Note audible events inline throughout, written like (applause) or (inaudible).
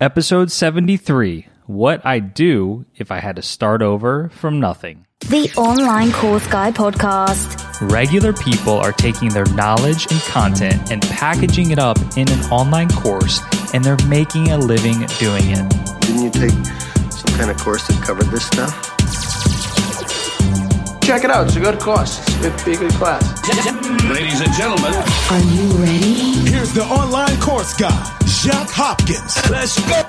Episode 73 What I'd Do If I Had to Start Over from Nothing. The Online Course Guy Podcast. Regular people are taking their knowledge and content and packaging it up in an online course, and they're making a living doing it. Didn't you take some kind of course that covered this stuff? Check it out. It's a good course. It's be a good class. Ladies and gentlemen, Are you ready? Here's the online course guy, Jacques Hopkins. let's go.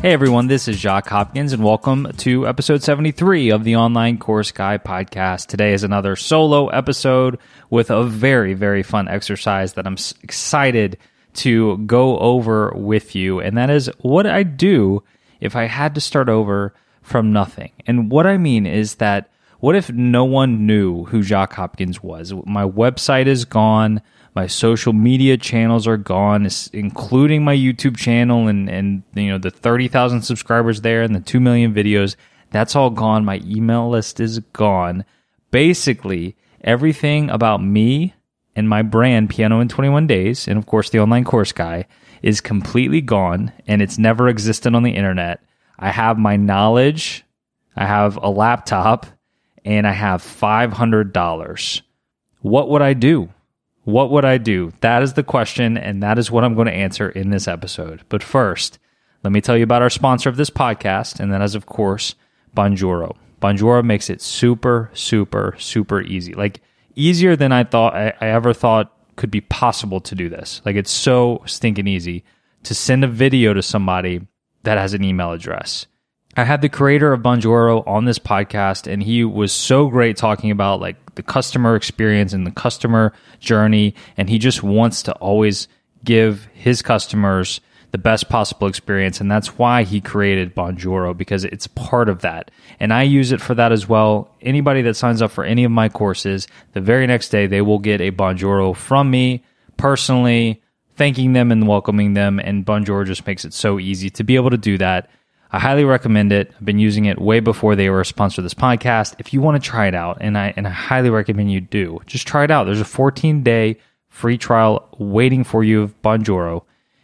Hey everyone, this is Jacques Hopkins, and welcome to episode 73 of the Online Course Guy podcast. Today is another solo episode with a very, very fun exercise that I'm excited to go over with you, and that is what I do if I had to start over from nothing. And what I mean is that what if no one knew who Jacques Hopkins was? My website is gone. My social media channels are gone, including my YouTube channel and, and you know the 30,000 subscribers there and the 2 million videos. That's all gone. My email list is gone. Basically, everything about me and my brand, Piano in 21 Days, and of course the online course guy, is completely gone and it's never existed on the internet. I have my knowledge, I have a laptop, and I have $500. What would I do? What would I do? That is the question, and that is what I'm going to answer in this episode. But first, let me tell you about our sponsor of this podcast, and that is, of course, Bonjoro. Bonjoro makes it super, super, super easy. Like easier than I thought I, I ever thought could be possible to do this. Like it's so stinking easy to send a video to somebody that has an email address. I had the creator of Bonjoro on this podcast, and he was so great talking about like the customer experience and the customer journey. And he just wants to always give his customers the best possible experience. And that's why he created Bonjoro because it's part of that. And I use it for that as well. Anybody that signs up for any of my courses, the very next day, they will get a Bonjoro from me personally, thanking them and welcoming them. And Bonjoro just makes it so easy to be able to do that. I highly recommend it. I've been using it way before they were a sponsor of this podcast. If you want to try it out, and I and I highly recommend you do, just try it out. There's a 14 day free trial waiting for you of Bonjoro,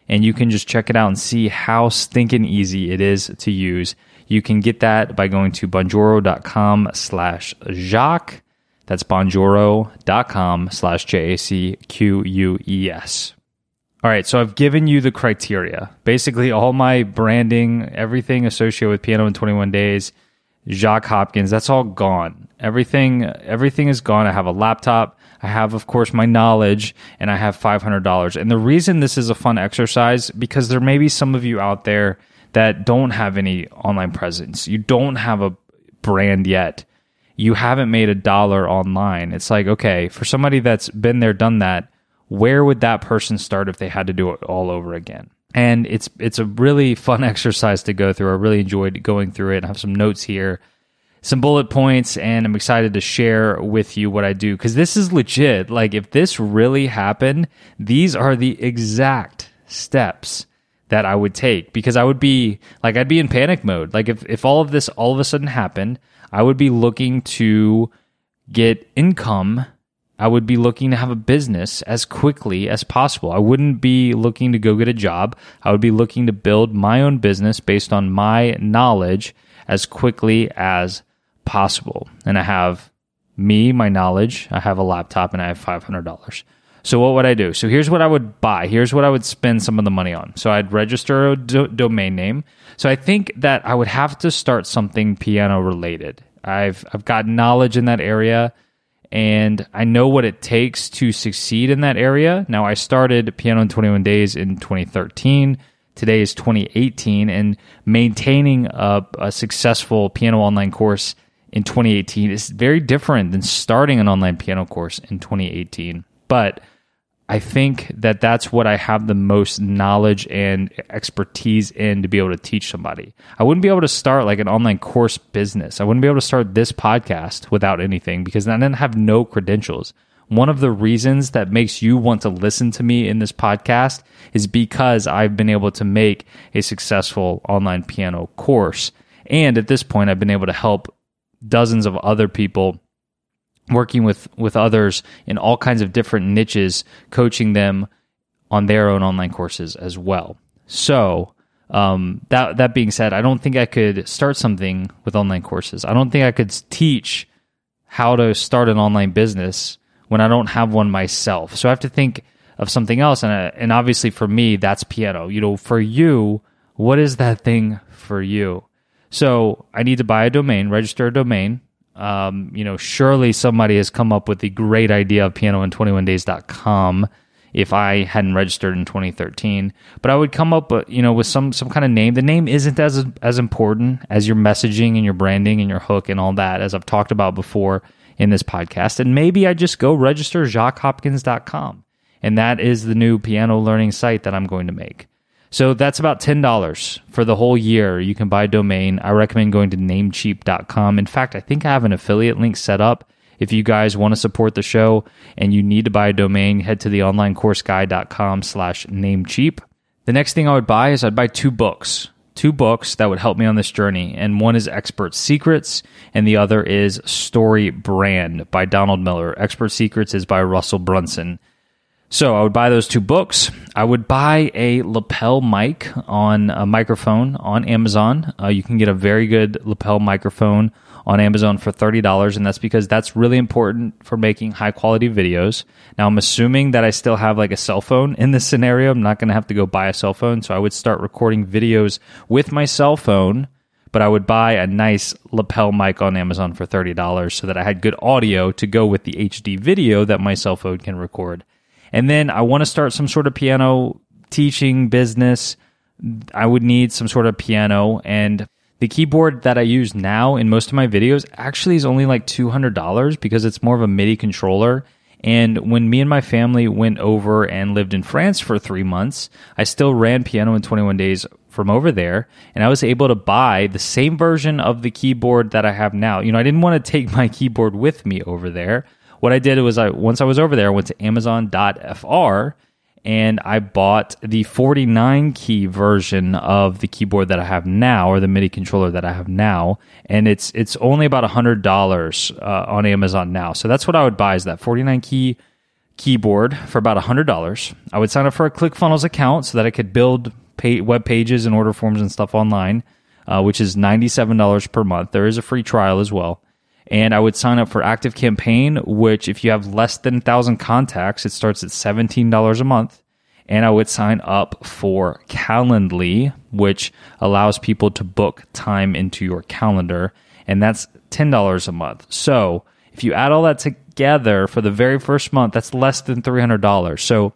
and you can just check it out and see how stinking easy it is to use. You can get that by going to bonjoro.com slash Jacques. That's bonjoro.com slash J A C Q U E S. All right, so I've given you the criteria. Basically, all my branding, everything associated with Piano in 21 Days, Jacques Hopkins, that's all gone. Everything, everything is gone. I have a laptop. I have, of course, my knowledge, and I have $500. And the reason this is a fun exercise because there may be some of you out there that don't have any online presence. You don't have a brand yet. You haven't made a dollar online. It's like, okay, for somebody that's been there, done that, where would that person start if they had to do it all over again? And it's it's a really fun (laughs) exercise to go through. I really enjoyed going through it. I have some notes here, some bullet points, and I'm excited to share with you what I do because this is legit. Like if this really happened, these are the exact steps that I would take because I would be like I'd be in panic mode. Like if if all of this all of a sudden happened, I would be looking to get income I would be looking to have a business as quickly as possible. I wouldn't be looking to go get a job. I would be looking to build my own business based on my knowledge as quickly as possible. And I have me, my knowledge, I have a laptop, and I have $500. So what would I do? So here's what I would buy. Here's what I would spend some of the money on. So I'd register a do- domain name. So I think that I would have to start something piano related. I've I've got knowledge in that area and I know what it takes to succeed in that area. Now, I started Piano in 21 Days in 2013. Today is 2018, and maintaining a, a successful piano online course in 2018 is very different than starting an online piano course in 2018. But I think that that's what I have the most knowledge and expertise in to be able to teach somebody. I wouldn't be able to start like an online course business. I wouldn't be able to start this podcast without anything because I didn't have no credentials. One of the reasons that makes you want to listen to me in this podcast is because I've been able to make a successful online piano course. And at this point, I've been able to help dozens of other people working with with others in all kinds of different niches coaching them on their own online courses as well. So, um, that that being said, I don't think I could start something with online courses. I don't think I could teach how to start an online business when I don't have one myself. So I have to think of something else, and uh, and obviously for me, that's piano. You know, for you, what is that thing for you? So I need to buy a domain, register a domain. Um, you know, surely somebody has come up with the great idea of pianoin21days.com if I hadn't registered in 2013. But I would come up, uh, you know, with some some kind of name. The name isn't as as important as your messaging and your branding and your hook and all that, as I've talked about before in this podcast. And maybe I just go register jacqueshopkins.com. And that is the new piano learning site that I'm going to make. So that's about $10 for the whole year. You can buy a domain. I recommend going to namecheap.com. In fact, I think I have an affiliate link set up if you guys want to support the show and you need to buy a domain, head to the onlinecourseguy.com slash namecheap. The next thing I would buy is I'd buy two books, two books that would help me on this journey. And one is Expert Secrets and the other is Story Brand by Donald Miller. Expert Secrets is by Russell Brunson. So I would buy those two books. I would buy a lapel mic on a microphone on Amazon. Uh, you can get a very good lapel microphone on Amazon for $30, and that's because that's really important for making high quality videos. Now, I'm assuming that I still have like a cell phone in this scenario. I'm not going to have to go buy a cell phone, so I would start recording videos with my cell phone, but I would buy a nice lapel mic on Amazon for $30 so that I had good audio to go with the HD video that my cell phone can record. And then I want to start some sort of piano teaching business. I would need some sort of piano and the keyboard that I use now in most of my videos actually is only like $200 because it's more of a MIDI controller. And when me and my family went over and lived in France for three months, I still ran Piano in 21 Days from over there. And I was able to buy the same version of the keyboard that I have now. You know, I didn't want to take (laughs) my keyboard with me over there. What I did was I once I was over there, I went to Amazon.fr and I bought the 49 key version of the keyboard that I have now, or the MIDI controller that I have now, and it's it's only about hundred dollars uh, on Amazon now. So that's what I would buy is that 49 key keyboard for about hundred dollars. I would sign up for a ClickFunnels account so that I could build pay, web pages and order forms and stuff online, uh, which is ninety seven dollars per month. There is a free trial as well and I would sign up for Active Campaign, which if you have less than 1,000 contacts, it starts at $17 a month. And I would sign up for Calendly, which allows people to book time into your calendar, and that's $10 a month. So if you add all that together for the very first month, that's less than $300. So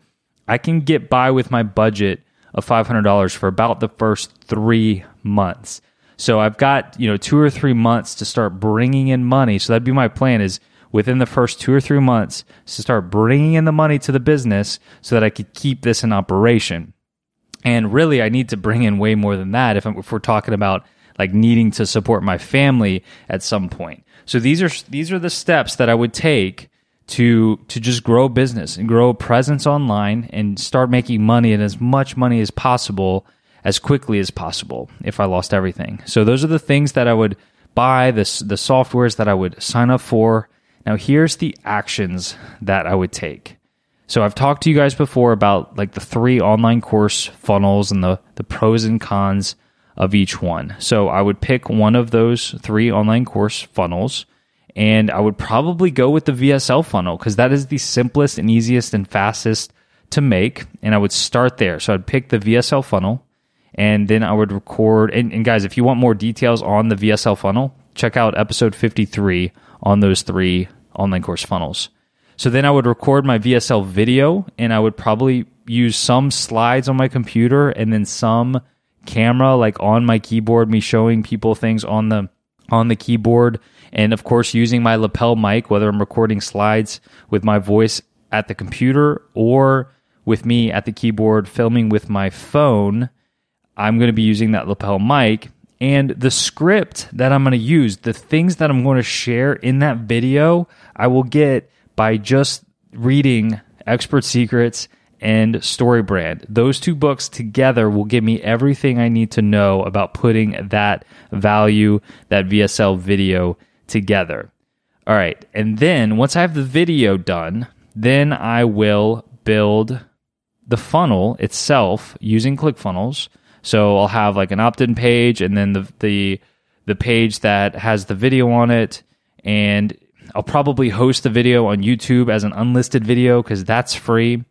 I can get by with my budget of $500 for about the first three months. So I've got, you know, two or three months to start bringing in money. So that'd be my plan is within the first two or three months to start bringing in the money to the business so that I could keep this in operation. And really, I need to bring in way more than that if, if we're talking about like needing to support my family at some point. So these are these are the steps that I would take to to just grow business and grow a presence online and start making money and as much money as possible as quickly as possible if I lost everything. So those are the things that I would buy, the, the softwares that I would sign up for. Now here's the actions that I would take. So I've talked to you guys before about like the three online course funnels and the, the pros and cons of each one. So I would pick one of those three online course funnels and I would probably go with the VSL funnel because that is the simplest and easiest and fastest to make. And I would start there. So I'd pick the VSL funnel and then I would record. And, and, guys, if you want more details on the VSL funnel, check out episode 53 on those three online course funnels. So then I would record my VSL video and I would probably use some slides on my computer and then some camera like on my keyboard me showing people things on the on the keyboard and of course using my lapel mic whether I'm recording slides with my voice at the computer or with me at the keyboard filming with my phone I'm going to be using that lapel mic and the script that I'm going to use, the things that I'm going to share in that video, I will get by just reading Expert Secrets and Story Brand. Those two books together will give me everything I need to know about putting that value, that VSL video together. All right. And then once I have the video done, then I will build the funnel itself using ClickFunnels. So I'll have like an opt-in page and then the the the page that has the video on it and I'll probably host the video on YouTube as an unlisted video because that's free.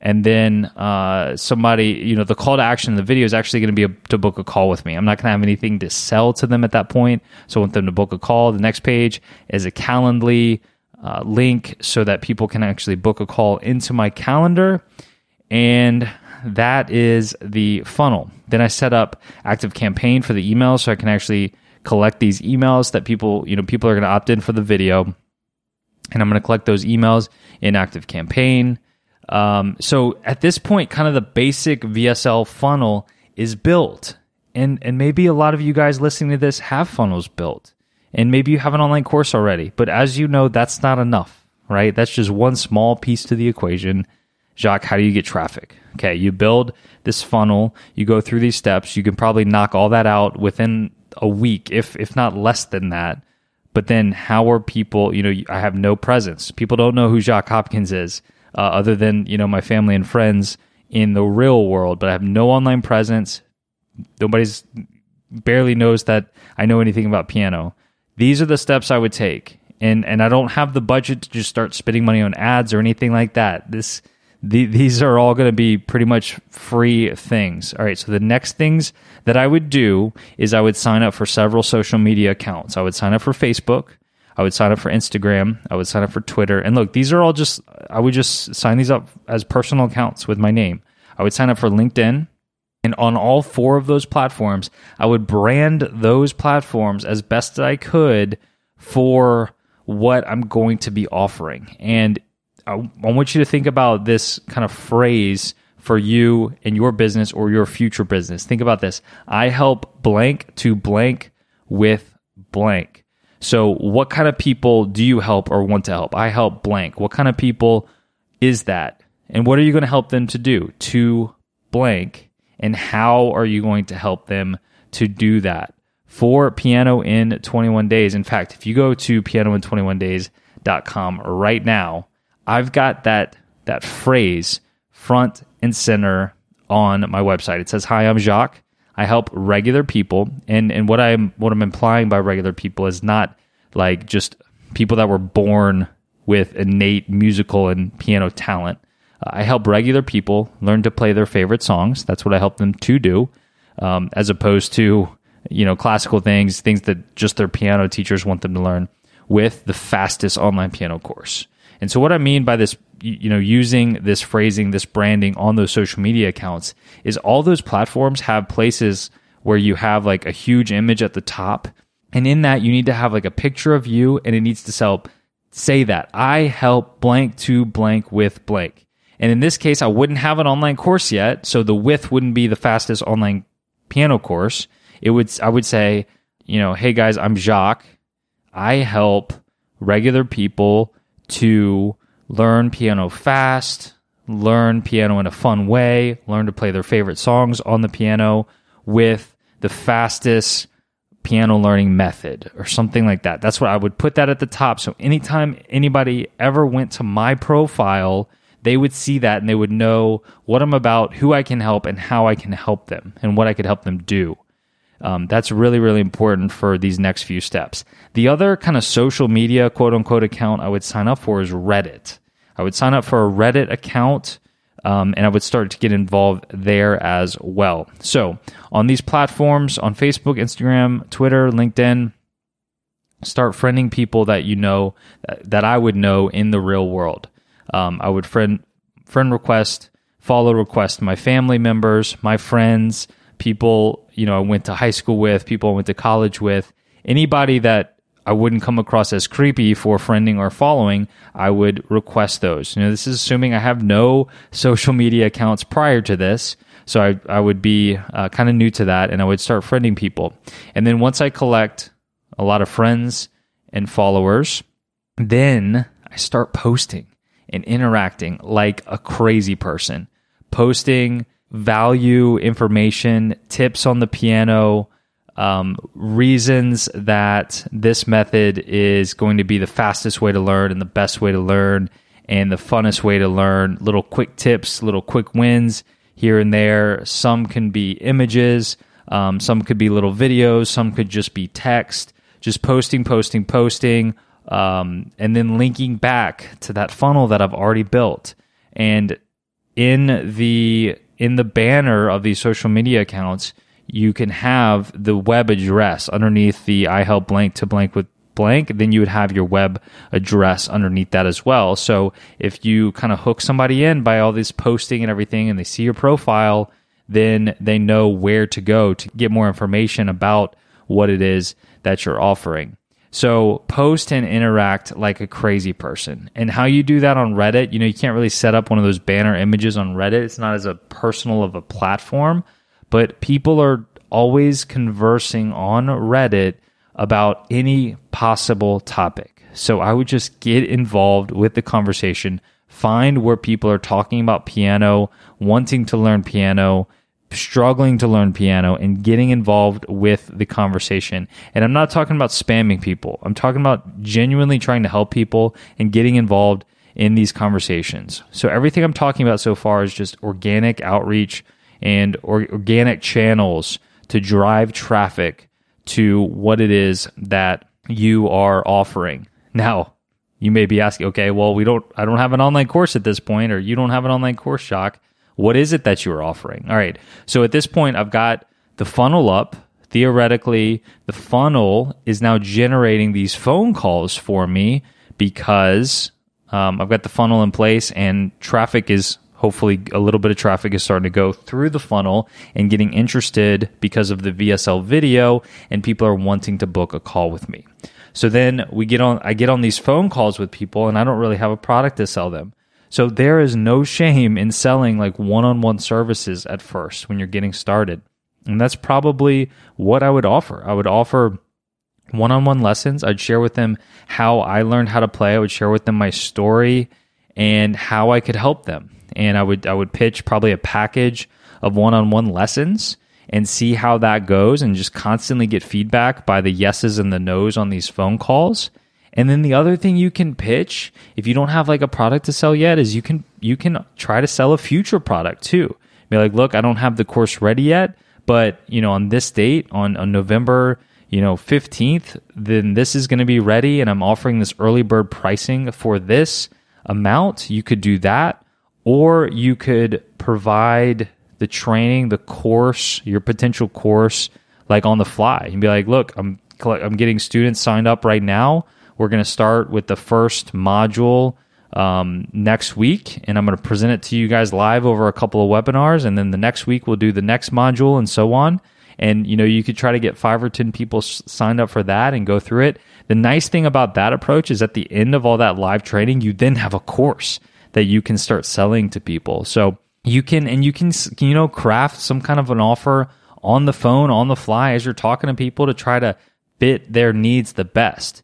And then uh, somebody, you know, the call to action in the video is actually going to be a, to book a call with me. I'm not going to have anything to sell to them at that point. So I want them to book a call. The next page is a Calendly uh, link so that people can actually book a call into my calendar. And that is the funnel. Then I set up active campaign for the emails so I can actually collect these emails that people, you know, people are going to opt in for the video and I'm going to collect those emails in Active Campaign. Um, so at this point, kind of the basic VSL funnel is built, and and maybe a lot of you guys listening to this have funnels built, and maybe you have an online course already. But as you know, that's not enough, right? That's just one small piece to the equation. Jacques, how do you get traffic? Okay, you build this funnel, you go through these steps, you can probably knock all that out within a week, if if not less than that. But then, how are people? You know, I have no presence. People don't know who Jacques Hopkins is, uh, other than you know my family and friends in the real world. But I have no online presence. Nobody's barely knows that I know anything about piano. These are the steps I would take, and and I don't have the budget to just start spending money on ads or anything like that. This the, these are all going to be pretty much free things. All right. So the next things that I would do is I would sign up for several social media accounts. I would sign up for Facebook. I would sign up for Instagram. I would sign up for Twitter. And look, these are all just, I would just sign these up as personal accounts with my name. I would sign up for LinkedIn. And on all four of those platforms, I would brand those platforms as best I could for what I'm going to be offering. And I, want you to think about this kind of phrase for you and your business or your future business. Think about this. I help blank to blank with blank. So, what kind of people do you help or want to help? I help blank. What kind of people is that? And what are you going to help them to do? To blank. And how are you going to help them to do that? For Piano in 21 Days. In fact, if you go to pianoin21days.com right now, I've got that that phrase front and center on my website. It says, "Hi, I'm Jacques. I help regular people." And and what I'm what I'm implying by regular people is not like just people that were born with innate musical and piano talent. I help regular people learn to play their favorite songs. That's what I help them to do, um, as opposed to you know classical things, things that just their piano teachers want them to learn with the fastest online piano course. And so what I mean by this, you know, using this phrasing, this branding on those social media accounts is all those platforms have places where you have like a huge image at the top. And in that, you need to have like a picture of you and it needs to sell, say that I help blank to blank with blank. And in this case, I wouldn't have an online course yet. So the width wouldn't be the fastest online piano course. It would, I would say, you know, hey guys, I'm Jacques. I help regular people to learn piano fast, learn piano in a fun way, learn to play their favorite songs on the piano with the fastest piano learning method or something like that. That's what I would put that at the top. So anytime anybody ever went to my profile, they would see that and they would know what I'm about, who I can help, and how I can help them and what I could help them do. Um, that's really, really important for these next few steps. The other kind of social media quote unquote account I would sign up for is Reddit. I would sign up for a Reddit account um, and I would start to get involved there as well. So on these platforms, on Facebook, Instagram, Twitter, LinkedIn, start friending people that you know that I would know in the real world. Um, I would friend friend request, follow request my family members, my friends, people you know I went to high school with, people I went to college with, anybody that I wouldn't come across as creepy for friending or following, I would request those. You know, this is assuming I have no social media accounts prior to this. So I, I would be uh, kind of new to that and I would start friending people. And then once I collect a lot of friends and followers, then I start posting and interacting like a crazy person, posting value information, tips on the piano, um, reasons that this method is going to be the fastest way to learn and the best way to learn, and the funnest way to learn. Little quick tips, little quick wins here and there. Some can be images, um, some could be little videos, some could just be text. Just posting, posting, posting, um, and then linking back to that funnel that I've already built. And in the in the banner of these social media accounts, you can have the web address underneath the I help blank to blank with blank, then you would have your web address underneath that as well. So if you kind of hook somebody in by all this posting and everything and they see your profile, then they know where to go to get more information about what it is that you're offering. So post and interact like a crazy person. And how you do that on Reddit, you know, you can't really set up one of those banner images on Reddit. It's not as a personal of a platform, but people are always conversing on Reddit about any possible topic. So I would just get involved with the conversation, find where people are talking about piano, wanting to learn piano, struggling to learn piano and getting involved with the conversation. And I'm not talking about spamming people. I'm talking about genuinely trying to help people and getting involved in these conversations. So everything I'm talking about so far is just organic outreach and or- organic channels to drive traffic to what it is that you are offering. Now, you may be asking, okay, well, we don't I don't have an online course at this point or you don't have an online course, Jacques. What is it that you are offering? All right. So at this point, I've got the funnel up. Theoretically, the funnel is now generating these phone calls for me because um, I've got the funnel in place and traffic is hopefully a little bit of traffic is starting to go through the funnel and getting interested because of the VSL video and people are wanting to book a call with me. So then we get on I get on these phone calls with people and I don't really have a product to sell them. So there is no shame in selling like one on one services at first when you're getting started. And that's probably what I would offer. I would offer one on one lessons. I'd share with them how I learned how to play. I would share with them my story and how I could help them. And I would I would pitch probably a package of one on one lessons and see how that goes and just constantly get feedback by the yeses and the nos on these phone calls and then the other thing you can pitch if you don't have like a product to sell yet is you can you can try to sell a future product too. Be like, look, I don't have the course ready yet, but you know, on this date, on, on November, you know, 15th, then this is to be ready and I'm offering this early bird pricing for this amount. You could do that or you could provide the training, the course, your potential course like on the fly. and be like, look, I'm I'm getting students signed up right now we're going to start with the first module um, next week, and I'm going to present it to you guys live over a couple of webinars. And then the next week, we'll do the next module and so on. And you know, you could try to get five or 10 people signed up for that and go through it. The nice thing about that approach is at the end of all that live training, you then have a course that you can start selling to people. So you can, and you can, you know, craft some kind of an offer on the phone, on the fly as you're talking to people to try to fit their needs the best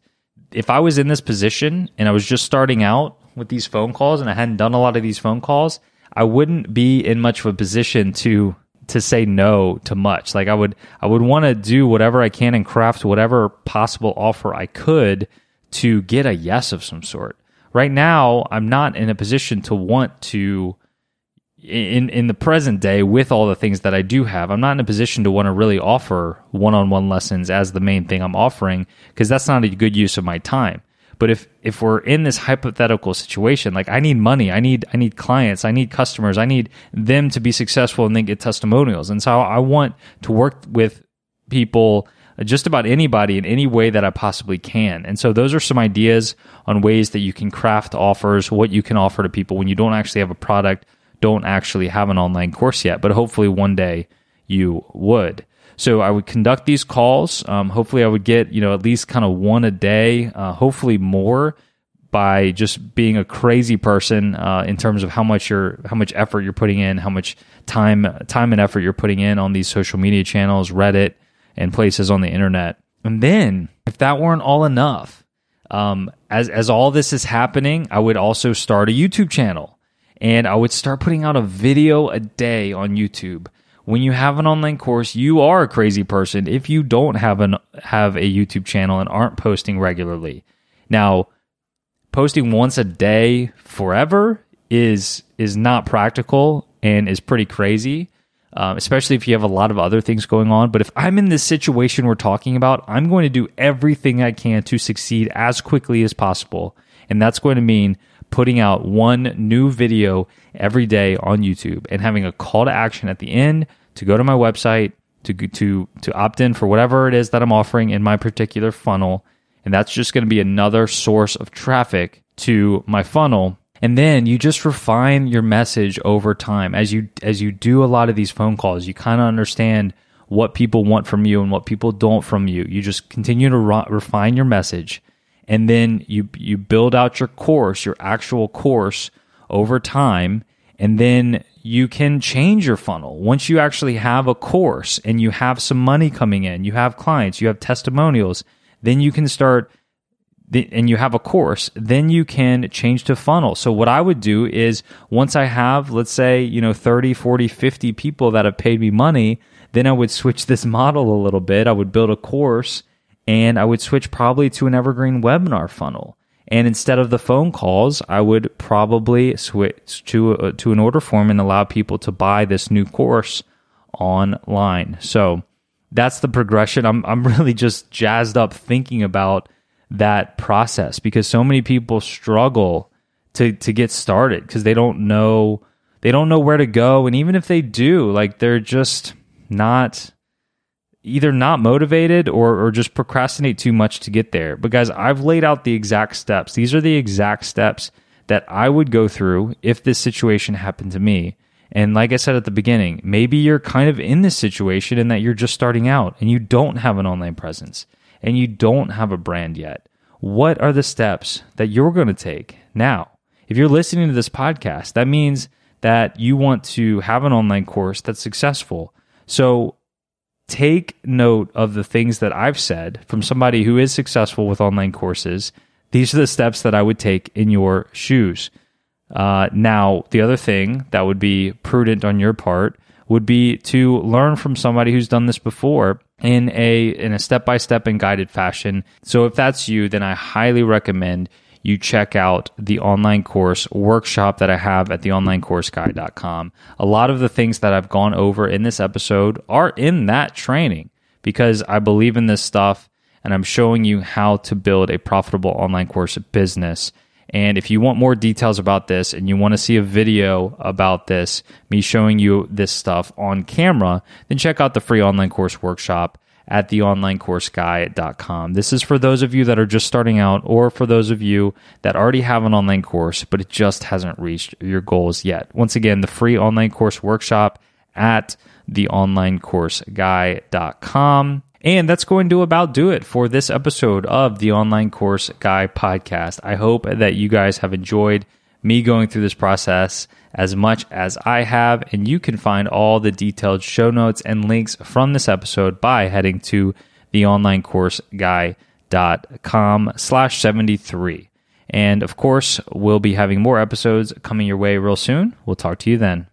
if I was in this position and I was just starting out with these phone calls and I hadn't done a lot of these phone calls, I wouldn't be in much of a position to to say no to much. Like I would I would want to do whatever I can and craft whatever possible offer I could to get a yes of some sort. Right now, I'm not in a position to want to in in the present day with all the things that I do have, I'm not in a position to want to really offer one-on-one lessons as the main thing I'm offering because that's not a good use of my time. But if if we're in this hypothetical situation, like I need money, I need I need clients, I need customers, I need them to be successful and then get testimonials. And so I want to work with people uh, just about anybody in any way that I possibly can. And so those are some ideas on ways that you can craft offers, what you can offer to people when you don't actually have a product don't actually have an online course yet, but hopefully one day you would. So I would conduct these calls. Um, hopefully, I would get you know at least kind of one a day. Uh, hopefully more by just being a crazy person uh, in terms of how much you're how much effort you're putting in, how much time time and effort you're putting in on these social media channels, Reddit, and places on the internet. And then, if that weren't all enough, um, as as all this is happening, I would also start a YouTube channel and I would start putting out a video a day on YouTube. When you have an online course, you are a crazy person if you don't have an have a YouTube channel and aren't posting regularly. Now, posting once a day forever is is not practical and is pretty crazy. Um, especially if you have a lot of other things going on. But if I'm in this situation we're talking about, I'm going to do everything I can to succeed as quickly as possible. And that's going to mean putting out one new video every day on YouTube and having a call to action at the end to go to my website to to to opt in for whatever it is that I'm offering in my particular funnel. And that's just going to be another source of traffic to my funnel. And then you just refine your message over time. As you as you do a lot of these phone calls you kind of understand what people want from you and what people don't from you. You just continue to re- refine your message and then you you build out your course your actual course over time and then you can change your funnel once you actually have a course and you have some money coming in you have clients you have testimonials then you can start and you have a course, then you can change to funnel. So what I would do is once I have, let's say, you know, 30, 40, 50 people that have paid me money, then I would switch this (laughs) model a little bit. I would build a course and I would switch probably to an evergreen webinar funnel. And instead of the phone calls, I would probably switch to uh, to an order form and allow people to buy this new course online. So that's the progression. I'm I'm (laughs) really just jazzed up thinking about that process because so many people struggle to to get started because they don't know they don't know where to go and even if they do like they're just not either not motivated or or just procrastinate too much to get there But guys, I've laid out the exact steps these are the exact steps that I would go through if this situation happened to me and like I said at the beginning maybe you're kind of in this situation and that you're just starting out and you don't have an online presence and you don't have a brand yet, what are the steps that you're going to take now? If you're listening to this podcast, that means that you want to have an online course that's successful. So take note of the things that I've said from somebody who is successful with online courses. These are the steps that I would take in your shoes. Uh, now, the other thing that would be prudent on your part would be to learn from somebody who's done this before in a in a step by step and guided fashion. So if that's you, then I highly recommend you check out the online course workshop that I have at theonlinecourseguy.com. A lot of the things that I've gone over in this episode are in that training because I believe in this stuff and I'm showing you how to build a profitable online course business and if you want more details about this and you want to see a video about this, me showing you this stuff on camera, then check out the free online course workshop at theonlinecourseguy.com. This is for those of you that are just starting out or for those of you that already have an online course, but it just hasn't reached your goals yet. Once again, the free online course workshop at theonlinecourseguy.com. And that's going to about do it for this episode of the Online Course Guy podcast. I hope that you guys have enjoyed me going through this process as much as I have. And you can find all the detailed show notes and links from this episode by heading to theonlinecourseguy.com slash 73. And of course, we'll be having more episodes coming your way real soon. We'll talk to you then.